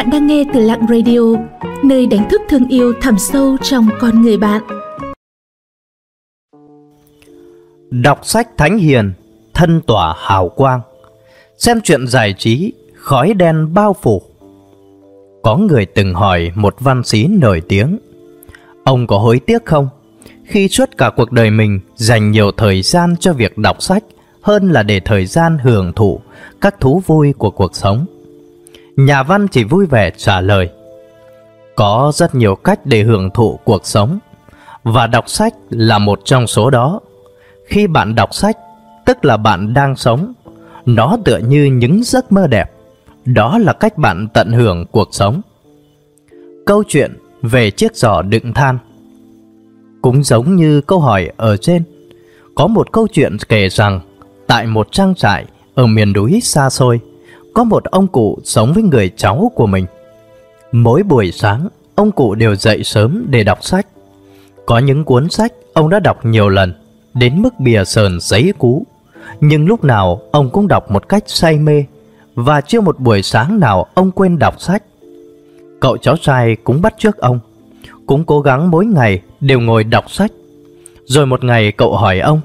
Bạn đang nghe từ Lặng Radio, nơi đánh thức thương yêu thẳm sâu trong con người bạn. Đọc sách thánh hiền, thân tỏa hào quang. Xem chuyện giải trí, khói đen bao phủ. Có người từng hỏi một văn sĩ nổi tiếng, ông có hối tiếc không? Khi suốt cả cuộc đời mình dành nhiều thời gian cho việc đọc sách hơn là để thời gian hưởng thụ các thú vui của cuộc sống. Nhà văn chỉ vui vẻ trả lời. Có rất nhiều cách để hưởng thụ cuộc sống, Và đọc sách là một trong số đó. Khi bạn đọc sách, Tức là bạn đang sống, Nó tựa như những giấc mơ đẹp. Đó là cách bạn tận hưởng cuộc sống. Câu chuyện về chiếc giỏ đựng than Cũng giống như câu hỏi ở trên. Có một câu chuyện kể rằng, Tại một trang trại ở miền núi xa xôi có một ông cụ sống với người cháu của mình. Mỗi buổi sáng, ông cụ đều dậy sớm để đọc sách. Có những cuốn sách ông đã đọc nhiều lần, đến mức bìa sờn giấy cũ. Nhưng lúc nào ông cũng đọc một cách say mê, và chưa một buổi sáng nào ông quên đọc sách. Cậu cháu trai cũng bắt trước ông, cũng cố gắng mỗi ngày đều ngồi đọc sách. Rồi một ngày cậu hỏi ông,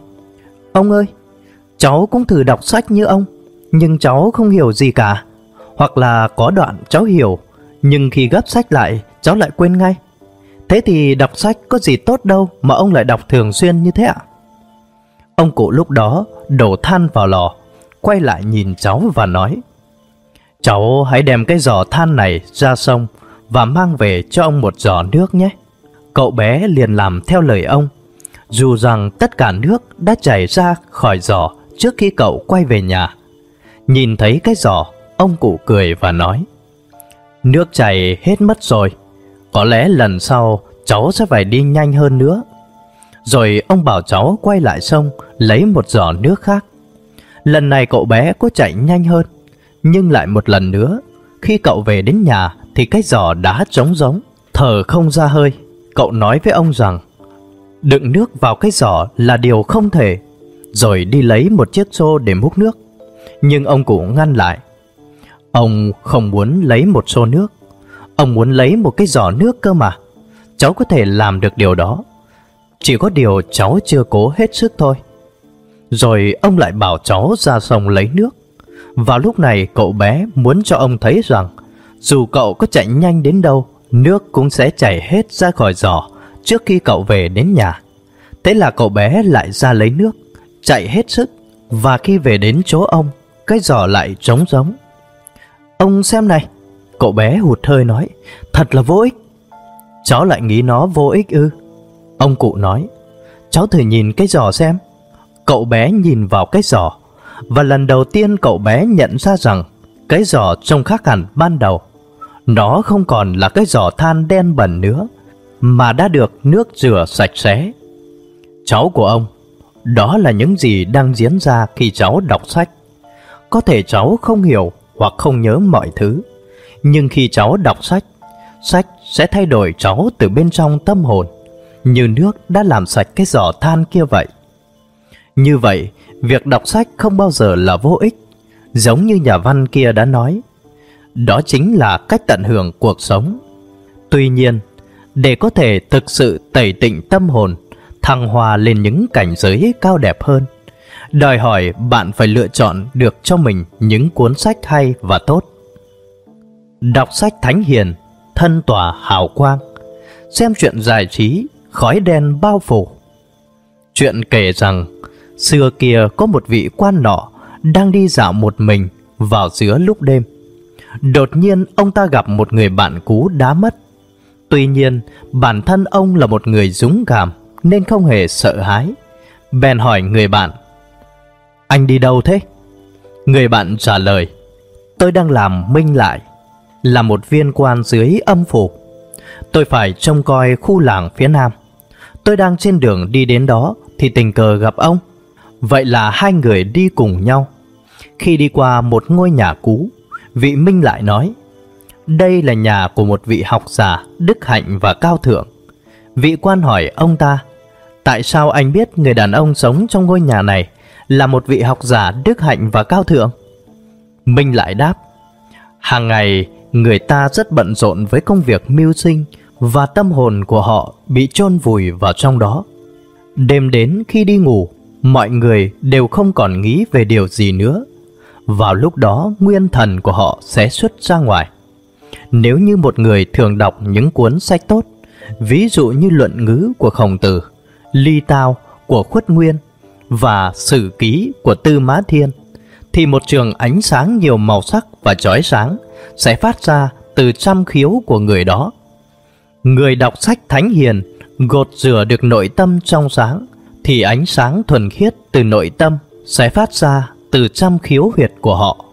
Ông ơi, cháu cũng thử đọc sách như ông, nhưng cháu không hiểu gì cả. Hoặc là có đoạn cháu hiểu, nhưng khi gấp sách lại, cháu lại quên ngay. Thế thì đọc sách có gì tốt đâu mà ông lại đọc thường xuyên như thế ạ? Ông cụ lúc đó đổ than vào lò, quay lại nhìn cháu và nói Cháu hãy đem cái giỏ than này ra sông và mang về cho ông một giỏ nước nhé. Cậu bé liền làm theo lời ông, dù rằng tất cả nước đã chảy ra khỏi giỏ trước khi cậu quay về nhà. Nhìn thấy cái giỏ, ông cụ cười và nói Nước chảy hết mất rồi, có lẽ lần sau cháu sẽ phải đi nhanh hơn nữa. Rồi ông bảo cháu quay lại sông lấy một giỏ nước khác. Lần này cậu bé có chạy nhanh hơn, nhưng lại một lần nữa, khi cậu về đến nhà thì cái giỏ đã trống rỗng thở không ra hơi. Cậu nói với ông rằng, đựng nước vào cái giỏ là điều không thể, rồi đi lấy một chiếc xô để múc nước nhưng ông cụ ngăn lại. Ông không muốn lấy một xô nước, ông muốn lấy một cái giỏ nước cơ mà. Cháu có thể làm được điều đó. Chỉ có điều cháu chưa cố hết sức thôi. Rồi ông lại bảo cháu ra sông lấy nước. Vào lúc này cậu bé muốn cho ông thấy rằng dù cậu có chạy nhanh đến đâu, nước cũng sẽ chảy hết ra khỏi giỏ trước khi cậu về đến nhà. Thế là cậu bé lại ra lấy nước, chạy hết sức và khi về đến chỗ ông cái giỏ lại trống giống. Ông xem này, cậu bé hụt hơi nói, thật là vô ích. Cháu lại nghĩ nó vô ích ư? Ông cụ nói, cháu thử nhìn cái giỏ xem. Cậu bé nhìn vào cái giỏ, và lần đầu tiên cậu bé nhận ra rằng cái giỏ trông khác hẳn ban đầu. Nó không còn là cái giỏ than đen bẩn nữa, mà đã được nước rửa sạch sẽ. Cháu của ông, đó là những gì đang diễn ra khi cháu đọc sách. Có thể cháu không hiểu hoặc không nhớ mọi thứ, nhưng khi cháu đọc sách, sách sẽ thay đổi cháu từ bên trong tâm hồn, như nước đã làm sạch cái giỏ than kia vậy. Như vậy, việc đọc sách không bao giờ là vô ích, giống như nhà văn kia đã nói. Đó chính là cách tận hưởng cuộc sống. Tuy nhiên, để có thể thực sự tẩy tịnh tâm hồn, thăng hoa lên những cảnh giới cao đẹp hơn, đòi hỏi bạn phải lựa chọn được cho mình những cuốn sách hay và tốt. Đọc sách thánh hiền, thân tỏa hào quang, xem chuyện giải trí, khói đen bao phủ. Chuyện kể rằng, xưa kia có một vị quan nọ đang đi dạo một mình vào giữa lúc đêm. Đột nhiên ông ta gặp một người bạn cũ đã mất. Tuy nhiên, bản thân ông là một người dũng cảm nên không hề sợ hãi. Bèn hỏi người bạn anh đi đâu thế? Người bạn trả lời, Tôi đang làm minh lại, Là một viên quan dưới âm phủ. Tôi phải trông coi khu làng phía nam. Tôi đang trên đường đi đến đó Thì tình cờ gặp ông. Vậy là hai người đi cùng nhau. Khi đi qua một ngôi nhà cũ, Vị Minh lại nói, Đây là nhà của một vị học giả Đức hạnh và cao thượng. Vị quan hỏi ông ta, Tại sao anh biết người đàn ông sống trong ngôi nhà này? Là một vị học giả đức hạnh và cao thượng? Minh lại đáp, hàng ngày người ta rất bận rộn với công việc mưu sinh và tâm hồn của họ bị chôn vùi vào trong đó. Đêm đến khi đi ngủ, mọi người đều không còn nghĩ về điều gì nữa. Vào lúc đó, nguyên thần của họ sẽ xuất ra ngoài. Nếu như một người thường đọc những cuốn sách tốt, ví dụ như luận ngữ của Khổng Tử, ly tao của Khuất Nguyên và sử ký của Tư Mã Thiên, thì một trường ánh sáng nhiều màu sắc và chói sáng sẽ phát ra từ trăm khiếu của người đó. Người đọc sách thánh hiền gột rửa được nội tâm trong sáng, thì ánh sáng thuần khiết từ nội tâm sẽ phát ra từ trăm khiếu huyệt của họ.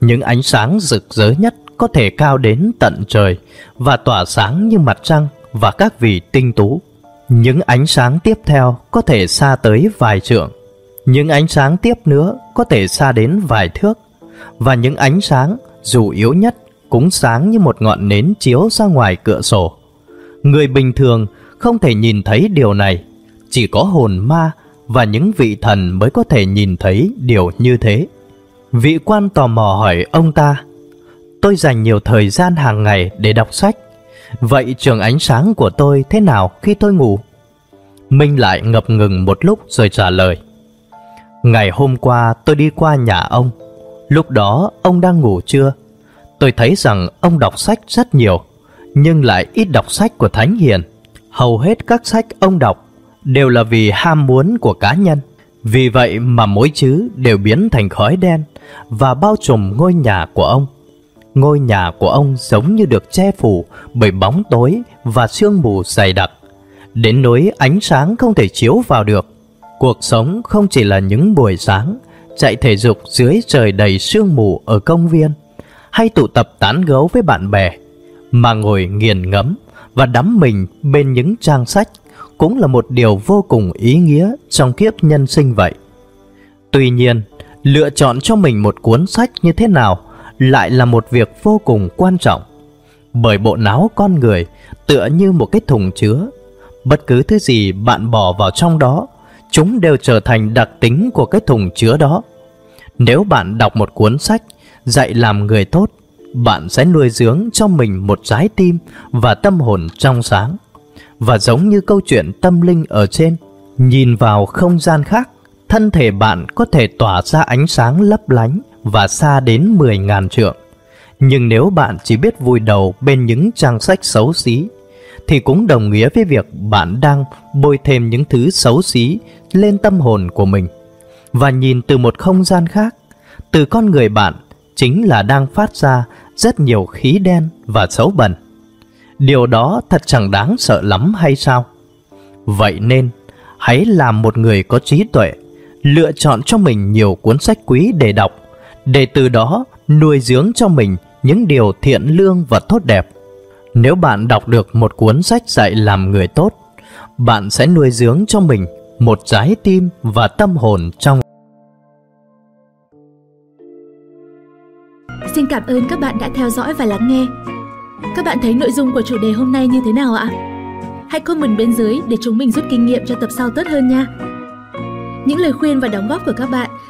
Những ánh sáng rực rỡ nhất có thể cao đến tận trời và tỏa sáng như mặt trăng và các vị tinh tú. Những ánh sáng tiếp theo có thể xa tới vài trượng. Những ánh sáng tiếp nữa có thể xa đến vài thước. Và những ánh sáng dù yếu nhất cũng sáng như một ngọn nến chiếu ra ngoài cửa sổ. Người bình thường không thể nhìn thấy điều này, chỉ có hồn ma và những vị thần mới có thể nhìn thấy điều như thế. Vị quan tò mò hỏi ông ta, tôi dành nhiều thời gian hàng ngày để đọc sách, vậy trường ánh sáng của tôi thế nào khi tôi ngủ? Minh lại ngập ngừng một lúc rồi trả lời. Ngày hôm qua tôi đi qua nhà ông, lúc đó ông đang ngủ chưa? Tôi thấy rằng ông đọc sách rất nhiều, nhưng lại ít đọc sách của Thánh Hiền. Hầu hết các sách ông đọc đều là vì ham muốn của cá nhân. Vì vậy mà mỗi chữ đều biến thành khói đen và bao trùm ngôi nhà của ông. Ngôi nhà của ông giống như được che phủ bởi bóng tối và sương mù dày đặc. Đến nỗi ánh sáng không thể chiếu vào được. Cuộc sống không chỉ là những buổi sáng chạy thể dục dưới trời đầy sương mù ở công viên hay tụ tập tán gấu với bạn bè mà ngồi nghiền ngẫm và đắm mình bên những trang sách cũng là một điều vô cùng ý nghĩa trong kiếp nhân sinh vậy. Tuy nhiên, lựa chọn cho mình một cuốn sách như thế nào lại là một việc vô cùng quan trọng. Bởi bộ não con người tựa như một cái thùng chứa, bất cứ thứ gì bạn bỏ vào trong đó, chúng đều trở thành đặc tính của cái thùng chứa đó. Nếu bạn đọc một cuốn sách dạy làm người tốt, bạn sẽ nuôi dưỡng cho mình một trái tim và tâm hồn trong sáng. Và giống như câu chuyện tâm linh ở trên, nhìn vào không gian khác, thân thể bạn có thể tỏa ra ánh sáng lấp lánh và xa đến 10.000 trượng. Nhưng nếu bạn chỉ biết vùi đầu bên những trang sách xấu xí, thì cũng đồng nghĩa với việc bạn đang bôi thêm những thứ xấu xí lên tâm hồn của mình. Và nhìn từ một không gian khác, từ con người bạn chính là đang phát ra rất nhiều khí đen và xấu bẩn. Điều đó thật chẳng đáng sợ lắm hay sao? Vậy nên, hãy làm một người có trí tuệ, lựa chọn cho mình nhiều cuốn sách quý để đọc, để từ đó nuôi dưỡng cho mình những điều thiện lương và tốt đẹp. Nếu bạn đọc được một cuốn sách dạy làm người tốt, bạn sẽ nuôi dưỡng cho mình một trái tim và tâm hồn trong Xin cảm ơn các bạn đã theo dõi và lắng nghe. Các bạn thấy nội dung của chủ đề hôm nay như thế nào ạ? Hãy comment bên dưới để chúng mình rút kinh nghiệm cho tập sau tốt hơn nha. Những lời khuyên và đóng góp của các bạn